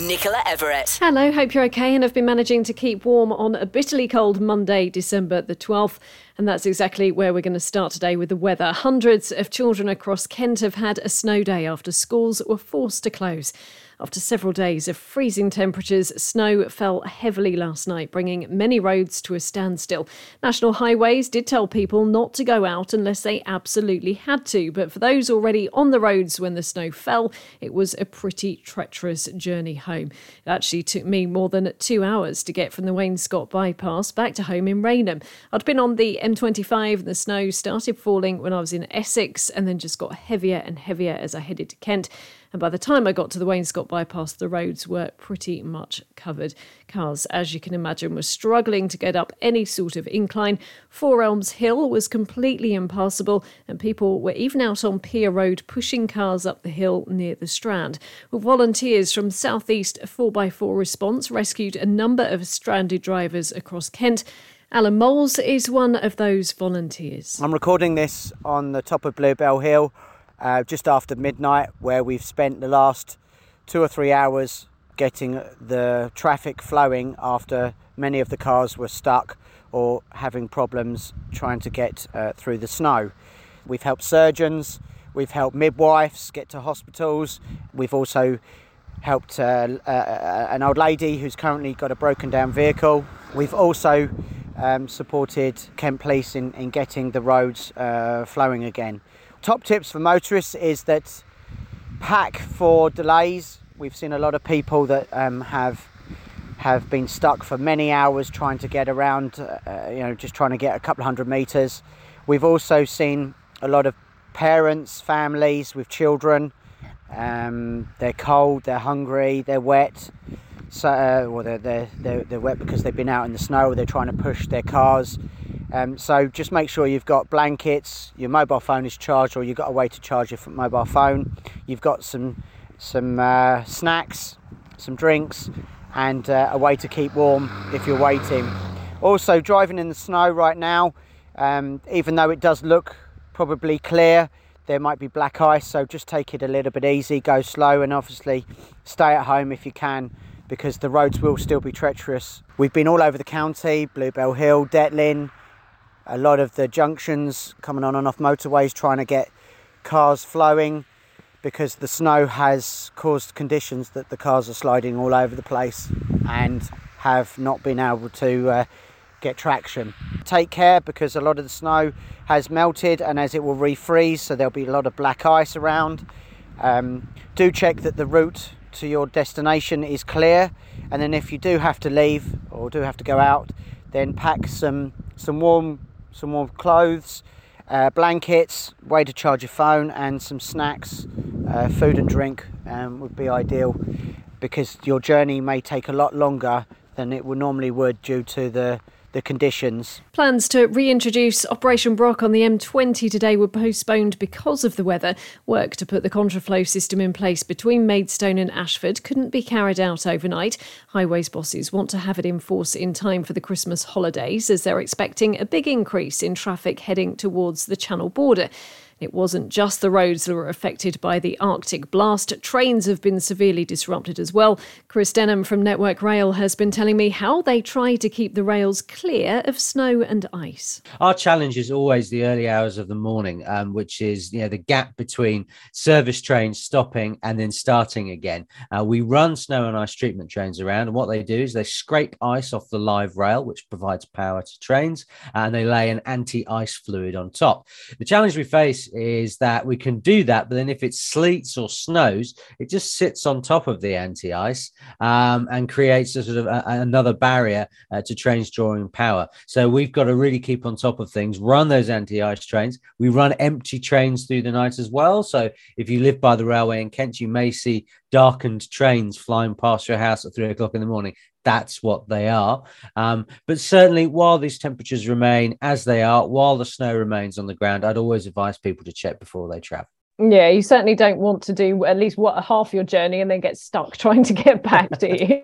Nicola Everett. Hello, hope you're okay and have been managing to keep warm on a bitterly cold Monday, December the 12th. And that's exactly where we're going to start today with the weather. Hundreds of children across Kent have had a snow day after schools were forced to close. After several days of freezing temperatures, snow fell heavily last night, bringing many roads to a standstill. National Highways did tell people not to go out unless they absolutely had to, but for those already on the roads when the snow fell, it was a pretty treacherous journey home. It actually took me more than two hours to get from the Wainscott bypass back to home in Rainham. I'd been on the M25 and the snow started falling when I was in Essex and then just got heavier and heavier as I headed to Kent. And by the time I got to the Wainscott bypass, the roads were pretty much covered. Cars, as you can imagine, were struggling to get up any sort of incline. Four Elms Hill was completely impassable, and people were even out on Pier Road pushing cars up the hill near the Strand. Well, volunteers from South East 4x4 Response rescued a number of stranded drivers across Kent. Alan Moles is one of those volunteers. I'm recording this on the top of Bluebell Hill uh, just after midnight, where we've spent the last two or three hours getting the traffic flowing after many of the cars were stuck or having problems trying to get uh, through the snow. We've helped surgeons, we've helped midwives get to hospitals, we've also helped uh, uh, an old lady who's currently got a broken down vehicle. We've also um, supported Kent Police in, in getting the roads uh, flowing again. Top tips for motorists is that pack for delays. We've seen a lot of people that um, have have been stuck for many hours trying to get around, uh, you know, just trying to get a couple hundred meters. We've also seen a lot of parents, families with children. Um, they're cold, they're hungry, they're wet. So, uh, well, they're, they're, they're, they're wet because they've been out in the snow they're trying to push their cars. Um, so just make sure you've got blankets, your mobile phone is charged, or you've got a way to charge your mobile phone. You've got some some uh, snacks, some drinks, and uh, a way to keep warm if you're waiting. Also, driving in the snow right now, um, even though it does look probably clear, there might be black ice. So just take it a little bit easy, go slow, and obviously stay at home if you can because the roads will still be treacherous. We've been all over the county, Bluebell Hill, Detling, a lot of the junctions coming on and off motorways trying to get cars flowing because the snow has caused conditions that the cars are sliding all over the place and have not been able to uh, get traction. Take care because a lot of the snow has melted and as it will refreeze, so there'll be a lot of black ice around. Um, do check that the route to your destination is clear, and then if you do have to leave or do have to go out, then pack some some warm some warm clothes, uh, blankets, way to charge your phone, and some snacks, uh, food and drink um, would be ideal because your journey may take a lot longer than it would normally would due to the the conditions. Plans to reintroduce Operation Brock on the M20 today were postponed because of the weather. Work to put the contraflow system in place between Maidstone and Ashford couldn't be carried out overnight. Highways bosses want to have it in force in time for the Christmas holidays as they're expecting a big increase in traffic heading towards the Channel border. It wasn't just the roads that were affected by the Arctic blast. Trains have been severely disrupted as well. Chris Denham from Network Rail has been telling me how they try to keep the rails clear of snow and ice. Our challenge is always the early hours of the morning, um, which is you know the gap between service trains stopping and then starting again. Uh, we run snow and ice treatment trains around, and what they do is they scrape ice off the live rail, which provides power to trains, and they lay an anti-ice fluid on top. The challenge we face is that we can do that, but then if it sleets or snows, it just sits on top of the anti ice um, and creates a sort of a, another barrier uh, to trains drawing power. So we've got to really keep on top of things, run those anti ice trains. We run empty trains through the night as well. So if you live by the railway in Kent, you may see darkened trains flying past your house at three o'clock in the morning that's what they are. Um, but certainly, while these temperatures remain as they are, while the snow remains on the ground, I'd always advise people to check before they travel. Yeah, you certainly don't want to do at least what half your journey and then get stuck trying to get back, do you?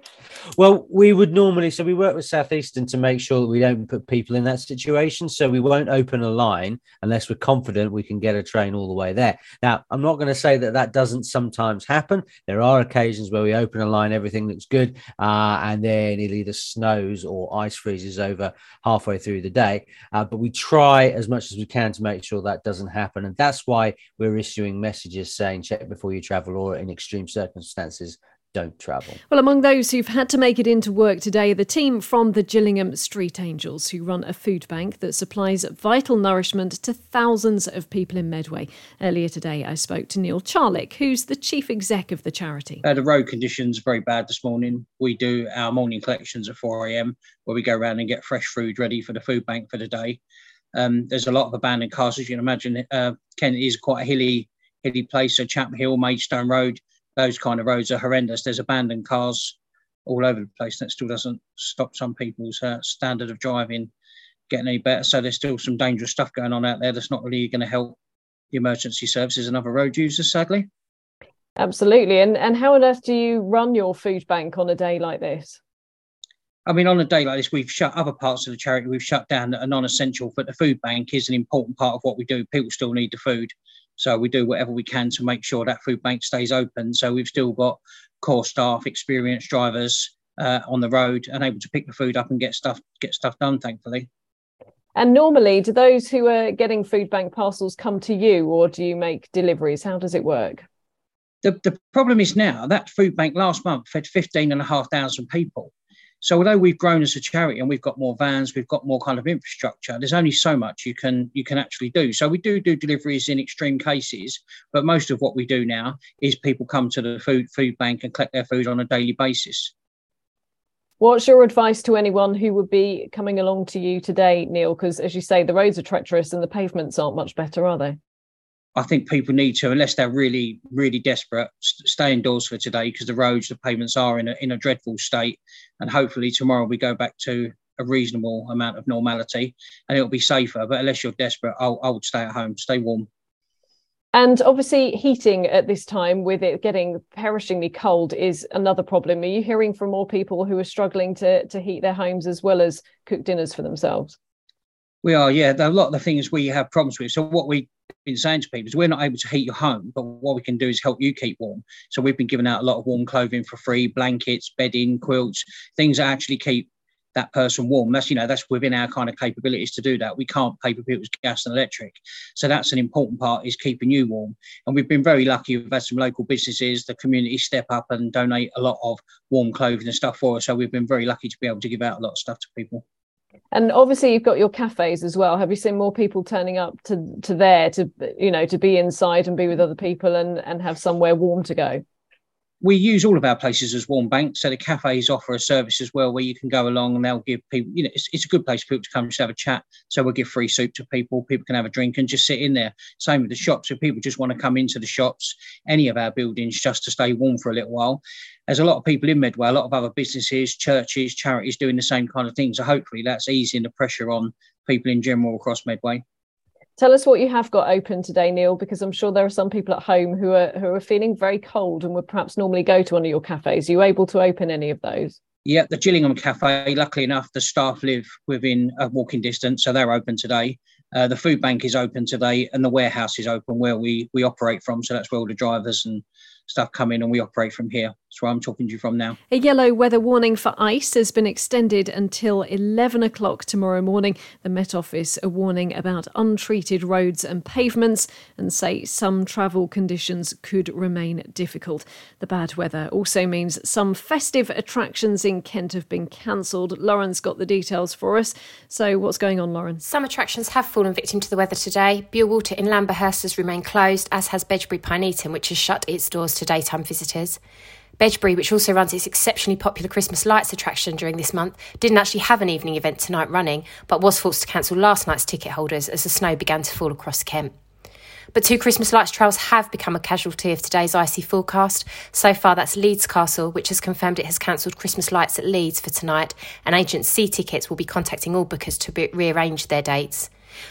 well, we would normally so we work with Southeastern to make sure that we don't put people in that situation. So we won't open a line unless we're confident we can get a train all the way there. Now, I'm not going to say that that doesn't sometimes happen. There are occasions where we open a line, everything looks good, uh, and then it either snows or ice freezes over halfway through the day. Uh, but we try as much as we can to make sure that doesn't happen, and that's why we're issuing issuing messages saying check before you travel or in extreme circumstances don't travel. Well, among those who've had to make it into work today, the team from the Gillingham Street Angels, who run a food bank that supplies vital nourishment to thousands of people in Medway. Earlier today, I spoke to Neil Charlick, who's the chief exec of the charity. Uh, the road conditions are very bad this morning. We do our morning collections at 4 a.m., where we go around and get fresh food ready for the food bank for the day. Um, there's a lot of abandoned cars, as you can imagine. Uh, Kent is quite a hilly, hilly place. So Chatham Hill, Maidstone Road, those kind of roads are horrendous. There's abandoned cars all over the place. That still doesn't stop some people's uh, standard of driving getting any better. So there's still some dangerous stuff going on out there that's not really going to help the emergency services and other road users, sadly. Absolutely. And and how on earth do you run your food bank on a day like this? I mean, on a day like this, we've shut other parts of the charity, we've shut down that are non essential, but the food bank is an important part of what we do. People still need the food. So we do whatever we can to make sure that food bank stays open. So we've still got core staff, experienced drivers uh, on the road and able to pick the food up and get stuff get stuff done, thankfully. And normally, do those who are getting food bank parcels come to you or do you make deliveries? How does it work? The, the problem is now that food bank last month fed 15,500 people. So although we've grown as a charity and we've got more vans, we've got more kind of infrastructure. There's only so much you can you can actually do. So we do do deliveries in extreme cases, but most of what we do now is people come to the food food bank and collect their food on a daily basis. What's your advice to anyone who would be coming along to you today, Neil? Because as you say, the roads are treacherous and the pavements aren't much better, are they? I think people need to, unless they're really, really desperate, stay indoors for today because the roads, the pavements are in a, in a dreadful state. And hopefully tomorrow we go back to a reasonable amount of normality and it'll be safer. But unless you're desperate, I'll, I would stay at home, stay warm. And obviously, heating at this time with it getting perishingly cold is another problem. Are you hearing from more people who are struggling to, to heat their homes as well as cook dinners for themselves? We are, yeah. A lot of the things we have problems with. So what we've been saying to people is we're not able to heat your home, but what we can do is help you keep warm. So we've been giving out a lot of warm clothing for free, blankets, bedding, quilts, things that actually keep that person warm. That's you know that's within our kind of capabilities to do that. We can't pay for people's gas and electric, so that's an important part is keeping you warm. And we've been very lucky. We've had some local businesses, the community step up and donate a lot of warm clothing and stuff for us. So we've been very lucky to be able to give out a lot of stuff to people. And obviously, you've got your cafes as well. Have you seen more people turning up to to there to you know to be inside and be with other people and and have somewhere warm to go? We use all of our places as warm banks. So the cafes offer a service as well where you can go along and they'll give people, you know, it's, it's a good place for people to come just have a chat. So we'll give free soup to people. People can have a drink and just sit in there. Same with the shops. If people just want to come into the shops, any of our buildings just to stay warm for a little while. There's a lot of people in Medway, a lot of other businesses, churches, charities doing the same kind of thing. So hopefully that's easing the pressure on people in general across Medway. Tell us what you have got open today, Neil, because I'm sure there are some people at home who are who are feeling very cold and would perhaps normally go to one of your cafes. Are you able to open any of those? Yeah, the Gillingham Cafe. Luckily enough, the staff live within a walking distance, so they're open today. Uh, the food bank is open today, and the warehouse is open where we we operate from. So that's where all the drivers and stuff come in and we operate from here. That's where I'm talking to you from now. A yellow weather warning for ice has been extended until 11 o'clock tomorrow morning. The Met Office are warning about untreated roads and pavements and say some travel conditions could remain difficult. The bad weather also means some festive attractions in Kent have been cancelled. Lauren's got the details for us. So, what's going on, Lauren? Some attractions have fallen victim to the weather today. Water in Lamberhurst has remained closed, as has Bedgebury Pinetum, which has shut its doors to daytime visitors. Bedgebury, which also runs its exceptionally popular Christmas lights attraction during this month, didn't actually have an evening event tonight running, but was forced to cancel last night's ticket holders as the snow began to fall across Kent. But two Christmas lights trails have become a casualty of today's icy forecast. So far, that's Leeds Castle, which has confirmed it has cancelled Christmas lights at Leeds for tonight, and Agent C Tickets will be contacting all bookers to be- rearrange their dates.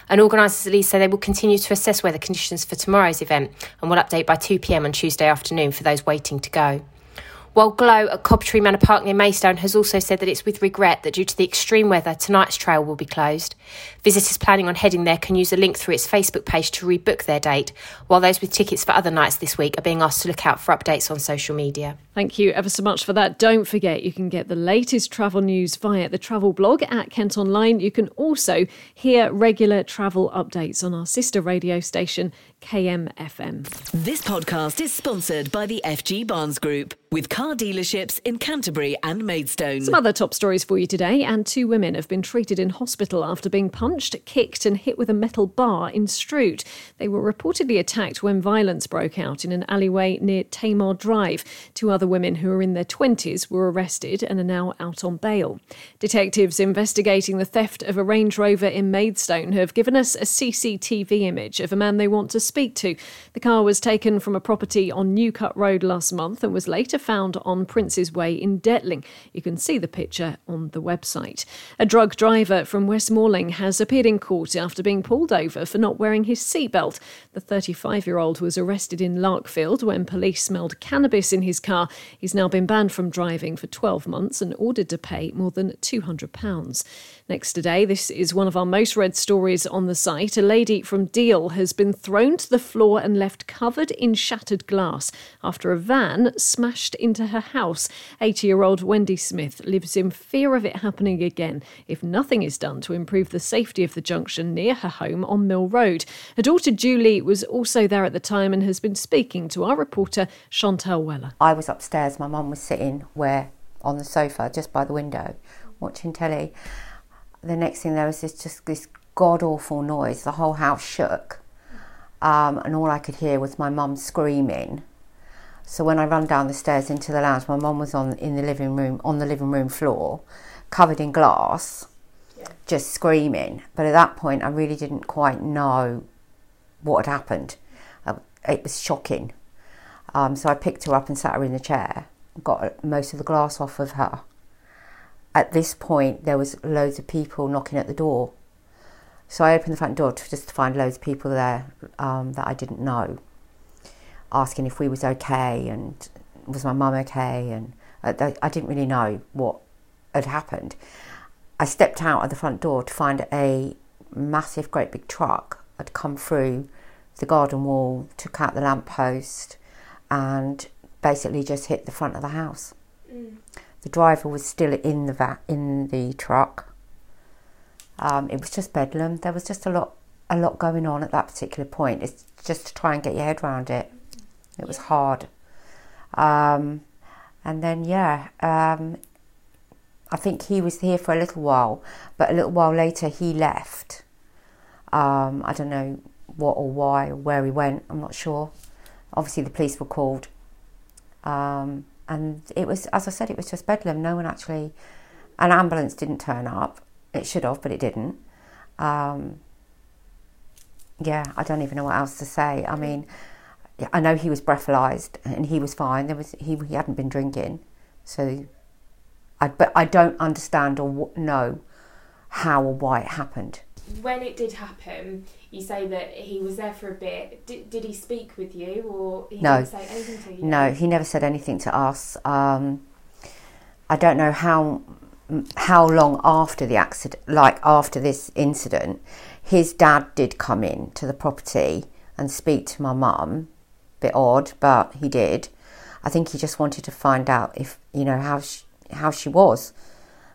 And organisers at Leeds say they will continue to assess weather conditions for tomorrow's event and will update by 2pm on Tuesday afternoon for those waiting to go. While Glow at Cobtree Manor Park near Maidstone has also said that it's with regret that due to the extreme weather, tonight's trail will be closed. Visitors planning on heading there can use a link through its Facebook page to rebook their date, while those with tickets for other nights this week are being asked to look out for updates on social media. Thank you ever so much for that. Don't forget, you can get the latest travel news via the travel blog at Kent Online. You can also hear regular travel updates on our sister radio station, KMFM. This podcast is sponsored by the FG Barnes Group with car dealerships in Canterbury and Maidstone. Some other top stories for you today, and two women have been treated in hospital after being punched, kicked, and hit with a metal bar in Strood. They were reportedly attacked when violence broke out in an alleyway near Tamar Drive. Two other women who are in their 20s were arrested and are now out on bail. Detectives investigating the theft of a Range Rover in Maidstone have given us a CCTV image of a man they want to speak to. The car was taken from a property on Newcut Road last month and was later found on Prince's Way in Detling. You can see the picture on the website. A drug driver from West Malling has appeared in court after being pulled over for not wearing his seatbelt. The 35 year old was arrested in Larkfield when police smelled cannabis in his car. He's now been banned from driving for 12 months and ordered to pay more than £200. Next today, this is one of our most read stories on the site. A lady from Deal has been thrown to the floor and left covered in shattered glass after a van smashed into her house. 80 year old Wendy Smith lives in fear of it happening again if nothing is done to improve the safety of the junction near her home on Mill Road. Her daughter Julie was also there at the time and has been speaking to our reporter Chantal Weller. I was upstairs, my mum was sitting where on the sofa just by the window watching telly the next thing there was this just this god awful noise. The whole house shook, um, and all I could hear was my mum screaming. So when I ran down the stairs into the lounge, my mum was on in the living room on the living room floor, covered in glass, yeah. just screaming. But at that point, I really didn't quite know what had happened. It was shocking. Um, so I picked her up and sat her in the chair, got most of the glass off of her at this point there was loads of people knocking at the door. So I opened the front door to just to find loads of people there um, that I didn't know, asking if we was okay and was my mum okay, and I, I didn't really know what had happened. I stepped out of the front door to find a massive, great big truck had come through the garden wall, took out the lamp post, and basically just hit the front of the house. Mm. The driver was still in the va- in the truck. Um, it was just bedlam. There was just a lot a lot going on at that particular point. It's just to try and get your head around it. It was hard. Um, and then yeah, um, I think he was here for a little while, but a little while later he left. Um, I don't know what or why or where he went. I'm not sure. Obviously, the police were called. Um, and it was, as I said, it was just bedlam. No one actually, an ambulance didn't turn up. It should have, but it didn't. Um, yeah, I don't even know what else to say. I mean, I know he was breathalyzed and he was fine. There was he he hadn't been drinking, so I but I don't understand or know how or why it happened when it did happen, you say that he was there for a bit. Did, did he speak with you, or he no. didn't say anything to you? No, he never said anything to us. Um, I don't know how how long after the accident, like after this incident, his dad did come in to the property and speak to my mum. Bit odd, but he did. I think he just wanted to find out if you know how she, how she was,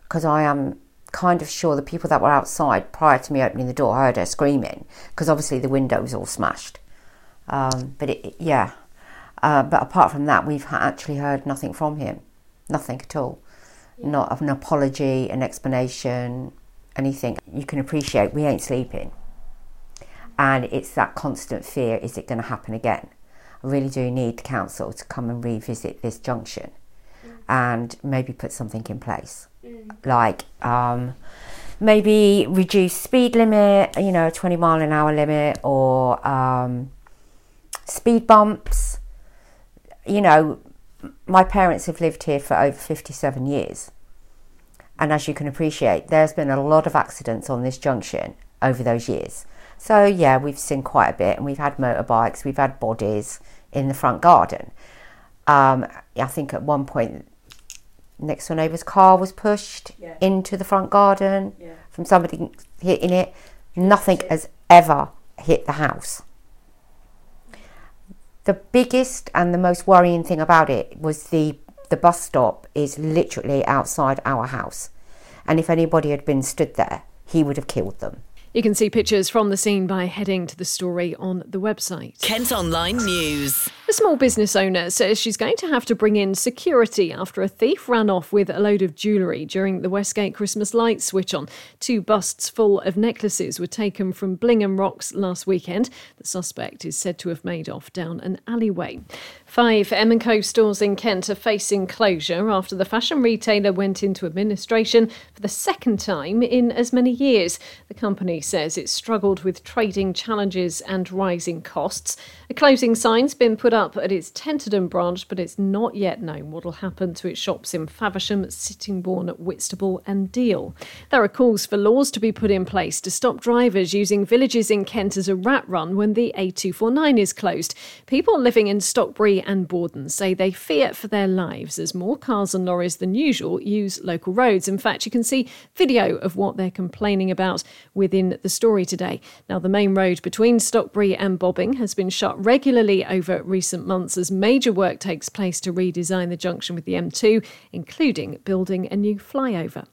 because I am kind of sure the people that were outside prior to me opening the door heard her screaming because obviously the window was all smashed. Um, but it, yeah, uh, but apart from that, we've actually heard nothing from him, nothing at all. Yeah. Not an apology, an explanation, anything. You can appreciate we ain't sleeping, and it's that constant fear: is it going to happen again? Really do need the council to come and revisit this junction, mm. and maybe put something in place like um, maybe reduce speed limit, you know, 20 mile an hour limit, or um, speed bumps. You know, my parents have lived here for over 57 years. And as you can appreciate, there's been a lot of accidents on this junction over those years. So yeah, we've seen quite a bit, and we've had motorbikes, we've had bodies in the front garden. Um, I think at one point, next door neighbour's car was pushed yeah. into the front garden yeah. from somebody hitting it. Nothing has ever hit the house. The biggest and the most worrying thing about it was the the bus stop is literally outside our house, and if anybody had been stood there, he would have killed them. You can see pictures from the scene by heading to the story on the website. Kent Online News. A small business owner says she's going to have to bring in security after a thief ran off with a load of jewellery during the Westgate Christmas light switch on. Two busts full of necklaces were taken from Blingham Rocks last weekend. The suspect is said to have made off down an alleyway. Five M&Co stores in Kent are facing closure after the fashion retailer went into administration for the second time in as many years. The company says it struggled with trading challenges and rising costs. A closing sign's been put up at its Tenterden branch, but it's not yet known what will happen to its shops in Faversham, Sittingbourne, Whitstable, and Deal. There are calls for laws to be put in place to stop drivers using villages in Kent as a rat run when the A249 is closed. People living in Stockbury and Borden say they fear for their lives as more cars and lorries than usual use local roads. In fact, you can see video of what they're complaining about within the story today. Now, the main road between Stockbury and Bobbing has been shut regularly over recent months as major work takes place to redesign the junction with the M2, including building a new flyover.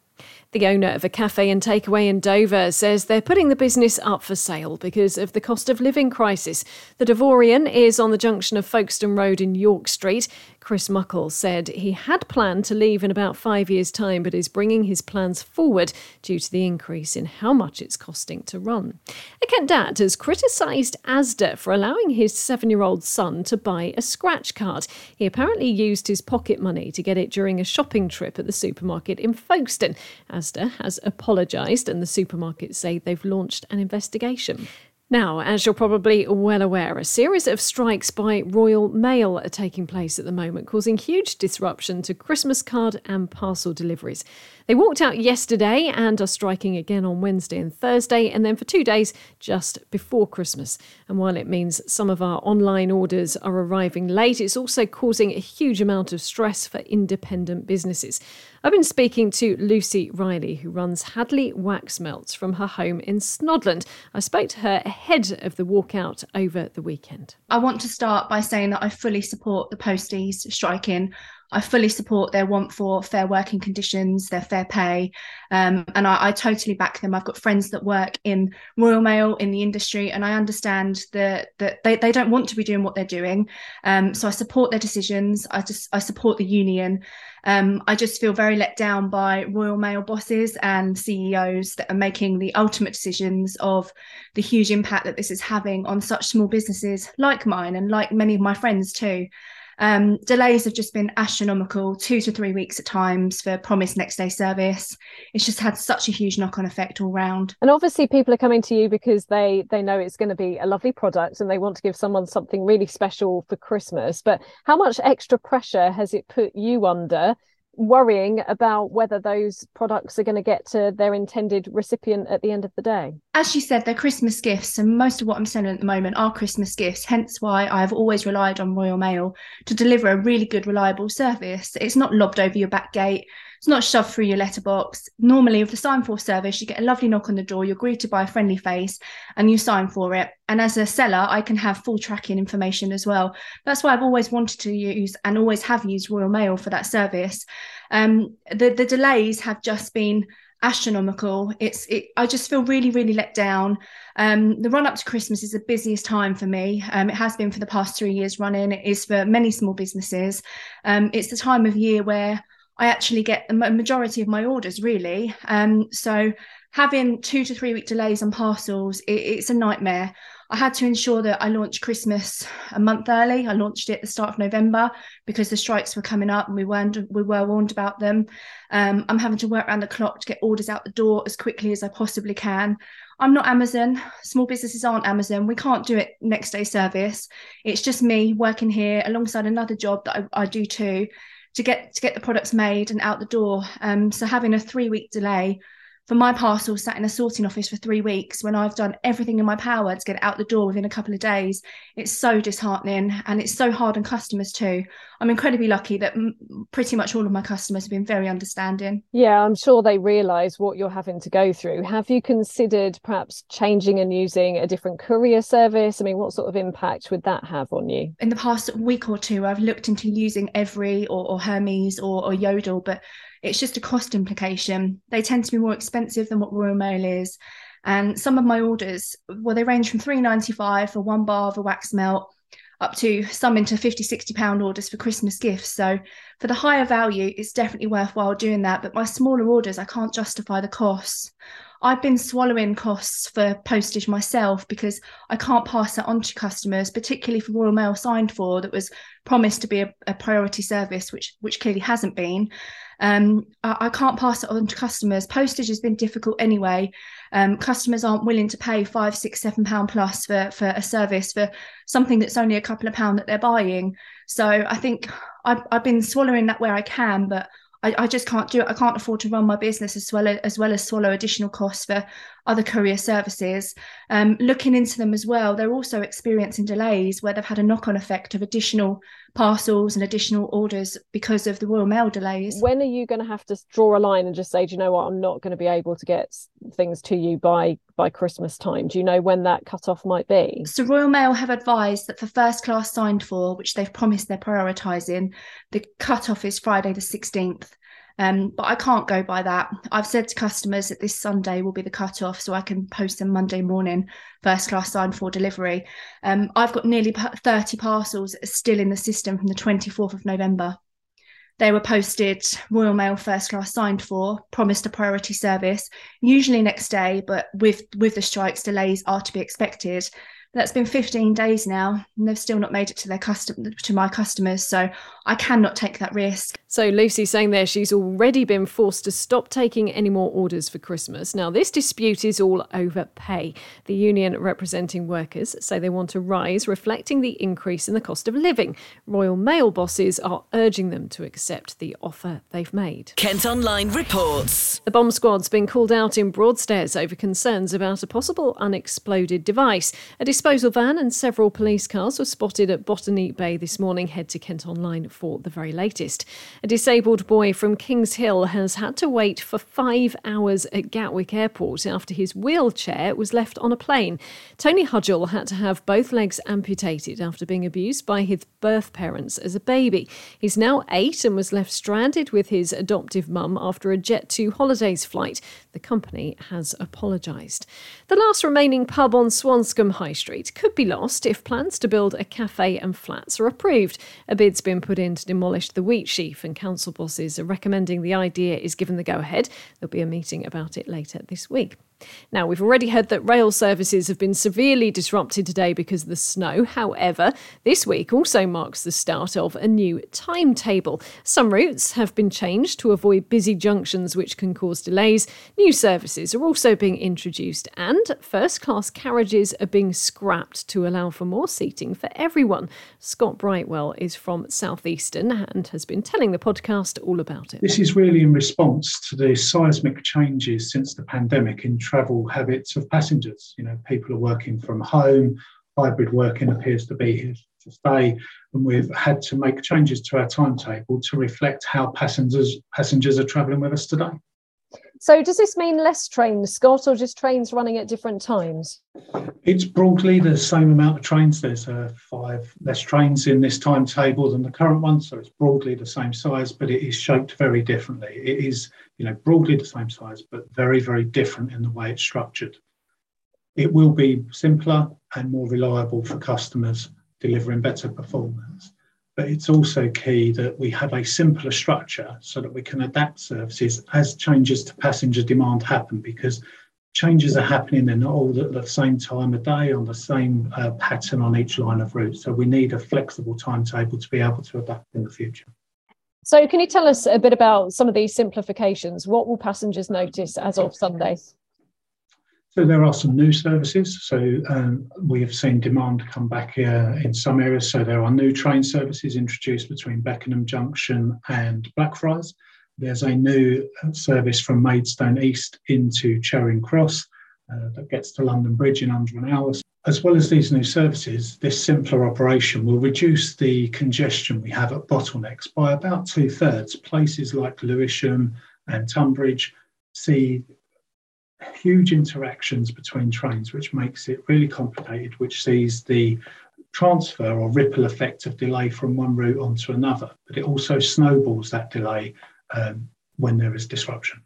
The owner of a cafe and takeaway in Dover says they're putting the business up for sale because of the cost of living crisis. The Dovorian is on the junction of Folkestone Road in York Street. Chris Muckle said he had planned to leave in about five years' time, but is bringing his plans forward due to the increase in how much it's costing to run. A Kent dad has criticised Asda for allowing his seven year old son to buy a scratch card. He apparently used his pocket money to get it during a shopping trip at the supermarket in Folkestone. Asda has apologised, and the supermarkets say they've launched an investigation. Now, as you're probably well aware, a series of strikes by Royal Mail are taking place at the moment, causing huge disruption to Christmas card and parcel deliveries. They walked out yesterday and are striking again on Wednesday and Thursday, and then for two days just before Christmas. And while it means some of our online orders are arriving late, it's also causing a huge amount of stress for independent businesses. I've been speaking to Lucy Riley, who runs Hadley Wax Melts from her home in Snodland. I spoke to her ahead of the walkout over the weekend. I want to start by saying that I fully support the posties striking. I fully support their want for fair working conditions, their fair pay, um, and I, I, totally back them. I've got friends that work in Royal Mail in the industry, and I understand that that they, they don't want to be doing what they're doing. Um, so I support their decisions. I just I support the union. Um, I just feel very let down by Royal Mail bosses and CEOs that are making the ultimate decisions of the huge impact that this is having on such small businesses like mine and like many of my friends too. Um, delays have just been astronomical, two to three weeks at times for promised next day service. It's just had such a huge knock on effect all round. And obviously, people are coming to you because they they know it's going to be a lovely product and they want to give someone something really special for Christmas. But how much extra pressure has it put you under? Worrying about whether those products are going to get to their intended recipient at the end of the day? As you said, they're Christmas gifts, and most of what I'm selling at the moment are Christmas gifts. Hence why I have always relied on Royal Mail to deliver a really good, reliable service. It's not lobbed over your back gate. It's not shoved through your letterbox. Normally, with the sign for service, you get a lovely knock on the door, you're greeted by a friendly face, and you sign for it. And as a seller, I can have full tracking information as well. That's why I've always wanted to use and always have used Royal Mail for that service. Um, the the delays have just been astronomical. It's it, I just feel really really let down. Um, the run up to Christmas is the busiest time for me. Um, it has been for the past three years running. It is for many small businesses. Um, it's the time of year where I actually get the majority of my orders really. Um, so having two to three week delays on parcels, it, it's a nightmare. I had to ensure that I launched Christmas a month early. I launched it at the start of November because the strikes were coming up and we weren't we were warned about them. Um, I'm having to work around the clock to get orders out the door as quickly as I possibly can. I'm not Amazon. Small businesses aren't Amazon. We can't do it next day service. It's just me working here alongside another job that I, I do too to get to get the products made and out the door. Um, so having a three week delay for my parcel sat in a sorting office for three weeks when I've done everything in my power to get it out the door within a couple of days. It's so disheartening and it's so hard on customers too. I'm incredibly lucky that m- pretty much all of my customers have been very understanding. Yeah, I'm sure they realise what you're having to go through. Have you considered perhaps changing and using a different courier service? I mean, what sort of impact would that have on you? In the past week or two, I've looked into using Evri or, or Hermes or, or Yodel, but it's just a cost implication. They tend to be more expensive than what Royal Mail is. And some of my orders, well, they range from three ninety five for one bar of a wax melt up to some into 50, 60 pound orders for Christmas gifts. So for the higher value, it's definitely worthwhile doing that. But my smaller orders, I can't justify the costs. I've been swallowing costs for postage myself because I can't pass that on to customers, particularly for Royal Mail signed for that was promised to be a, a priority service, which which clearly hasn't been. Um, I, I, can't pass it on to customers. Postage has been difficult anyway. Um, customers aren't willing to pay five, six, seven pound plus for for a service for something that's only a couple of pound that they're buying. So I think I've, I've been swallowing that where I can, but I, I, just can't do it. I can't afford to run my business as well as well as swallow additional costs for other courier services. Um, looking into them as well, they're also experiencing delays where they've had a knock-on effect of additional parcels and additional orders because of the Royal Mail delays. When are you going to have to draw a line and just say, do you know what, I'm not going to be able to get things to you by by Christmas time? Do you know when that cut-off might be? So Royal Mail have advised that for first class signed for, which they've promised they're prioritising, the cut-off is Friday the 16th. Um, but I can't go by that. I've said to customers that this Sunday will be the cut-off, so I can post them Monday morning, first class signed for delivery. Um, I've got nearly 30 parcels still in the system from the 24th of November. They were posted Royal Mail first class signed for, promised a priority service, usually next day, but with with the strikes, delays are to be expected that's been 15 days now and they've still not made it to their custom to my customers so i cannot take that risk. So lucy saying there she's already been forced to stop taking any more orders for christmas. Now this dispute is all over pay. The union representing workers say they want a rise reflecting the increase in the cost of living. Royal mail bosses are urging them to accept the offer they've made. Kent online reports. The bomb squad's been called out in broadstairs over concerns about a possible unexploded device. A disposal van and several police cars were spotted at Botany Bay this morning. Head to Kent Online for the very latest. A disabled boy from Kings Hill has had to wait for five hours at Gatwick Airport after his wheelchair was left on a plane. Tony Hudgell had to have both legs amputated after being abused by his birth parents as a baby. He's now eight and was left stranded with his adoptive mum after a Jet2 holidays flight. The company has apologised. The last remaining pub on Swanscombe High Street Street could be lost if plans to build a cafe and flats are approved. A bid's been put in to demolish the Wheatsheaf, and council bosses are recommending the idea is given the go ahead. There'll be a meeting about it later this week. Now, we've already heard that rail services have been severely disrupted today because of the snow. However, this week also marks the start of a new timetable. Some routes have been changed to avoid busy junctions, which can cause delays. New services are also being introduced, and first class carriages are being scrapped to allow for more seating for everyone. Scott Brightwell is from Southeastern and has been telling the podcast all about it. This is really in response to the seismic changes since the pandemic in travel habits of passengers. You know, people are working from home, hybrid working appears to be here to stay, and we've had to make changes to our timetable to reflect how passengers passengers are travelling with us today. So, does this mean less trains, Scott, or just trains running at different times? It's broadly the same amount of trains. There's uh, five less trains in this timetable than the current one, so it's broadly the same size, but it is shaped very differently. It is, you know, broadly the same size, but very, very different in the way it's structured. It will be simpler and more reliable for customers, delivering better performance but it's also key that we have a simpler structure so that we can adapt services as changes to passenger demand happen because changes are happening not all at the same time of day on the same uh, pattern on each line of route. So we need a flexible timetable to be able to adapt in the future. So can you tell us a bit about some of these simplifications? What will passengers notice as of sunday so there are some new services. So um, we have seen demand come back uh, in some areas. So there are new train services introduced between Beckenham Junction and Blackfriars. There's a new service from Maidstone East into Charing Cross uh, that gets to London Bridge in under an hour. As well as these new services, this simpler operation will reduce the congestion we have at bottlenecks by about two thirds. Places like Lewisham and Tonbridge see huge interactions between trains, which makes it really complicated, which sees the transfer or ripple effect of delay from one route onto another. But it also snowballs that delay um, when there is disruption.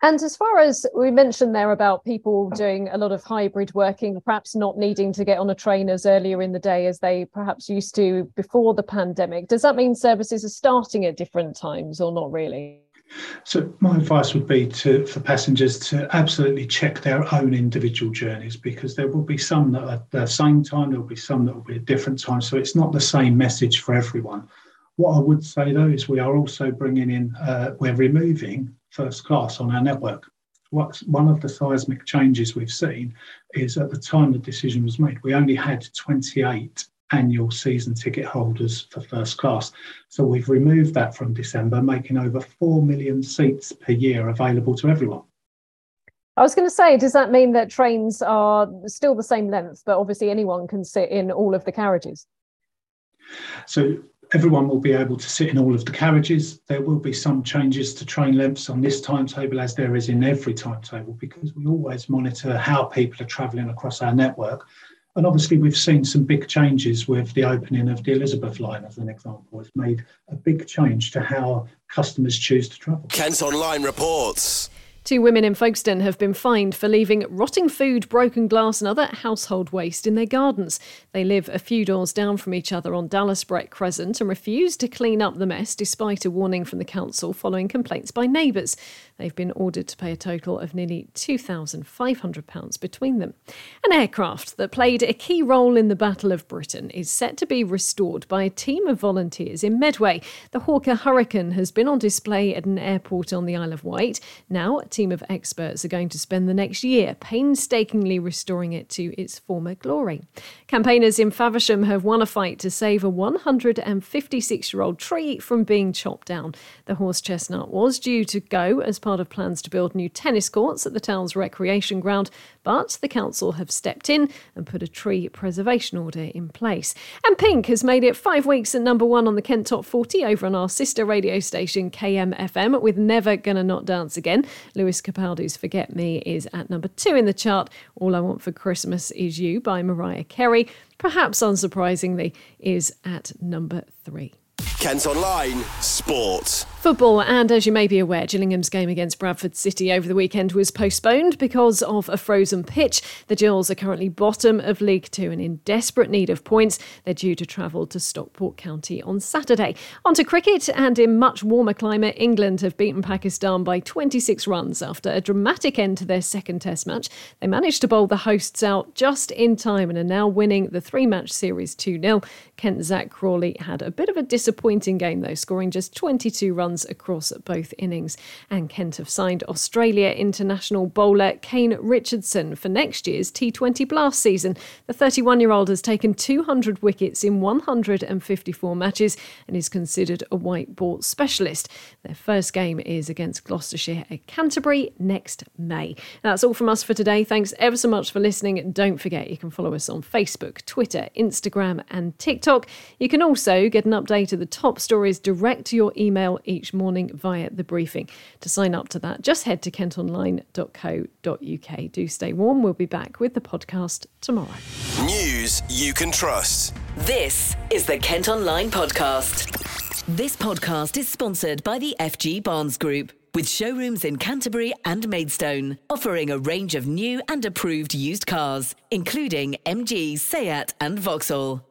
And as far as we mentioned there about people doing a lot of hybrid working, perhaps not needing to get on a train as earlier in the day as they perhaps used to before the pandemic, does that mean services are starting at different times or not really? So my advice would be to for passengers to absolutely check their own individual journeys because there will be some that are at the same time, there will be some that will be at different times. So it's not the same message for everyone. What I would say though is we are also bringing in, uh, we're removing first class on our network. What's one of the seismic changes we've seen is at the time the decision was made, we only had 28 annual season ticket holders for first class. So we've removed that from December, making over 4 million seats per year available to everyone. I was going to say, does that mean that trains are still the same length, but obviously anyone can sit in all of the carriages? So everyone will be able to sit in all of the carriages. There will be some changes to train lengths on this timetable, as there is in every timetable, because we always monitor how people are travelling across our network and obviously, we've seen some big changes with the opening of the Elizabeth line, as an example. It's made a big change to how customers choose to travel. Kent Online reports. Two women in Folkestone have been fined for leaving rotting food, broken glass, and other household waste in their gardens. They live a few doors down from each other on Dallas Brett Crescent and refuse to clean up the mess despite a warning from the council following complaints by neighbours. They've been ordered to pay a total of nearly £2,500 between them. An aircraft that played a key role in the Battle of Britain is set to be restored by a team of volunteers in Medway. The Hawker Hurricane has been on display at an airport on the Isle of Wight. Now, a team of experts are going to spend the next year painstakingly restoring it to its former glory. Campaigners in Faversham have won a fight to save a 156 year old tree from being chopped down. The horse chestnut was due to go as part of plans to build new tennis courts at the town's recreation ground, but the council have stepped in and put a tree preservation order in place. And Pink has made it five weeks at number one on the Kent Top 40 over on our sister radio station KMFM with Never Gonna Not Dance Again. Lewis Capaldi's Forget Me is at number two in the chart. All I Want for Christmas Is You by Mariah Carey, perhaps unsurprisingly, is at number three. Kent Online Sport. Football, and as you may be aware, Gillingham's game against Bradford City over the weekend was postponed because of a frozen pitch. The Gills are currently bottom of League Two and in desperate need of points. They're due to travel to Stockport County on Saturday. On to cricket, and in much warmer climate, England have beaten Pakistan by 26 runs after a dramatic end to their second Test match. They managed to bowl the hosts out just in time and are now winning the three match series 2 0. Kent Zak Crawley had a bit of a disappointing game, though, scoring just 22 runs across both innings. And Kent have signed Australia international bowler Kane Richardson for next year's T20 Blast season. The 31 year old has taken 200 wickets in 154 matches and is considered a white ball specialist. Their first game is against Gloucestershire at Canterbury next May. That's all from us for today. Thanks ever so much for listening. Don't forget you can follow us on Facebook, Twitter, Instagram, and TikTok. You can also get an update of the top stories direct to your email each each morning via the briefing. To sign up to that, just head to kentonline.co.uk. Do stay warm. We'll be back with the podcast tomorrow. News you can trust. This is the Kent Online Podcast. This podcast is sponsored by the FG Barnes Group, with showrooms in Canterbury and Maidstone, offering a range of new and approved used cars, including MG, Seat, and Vauxhall.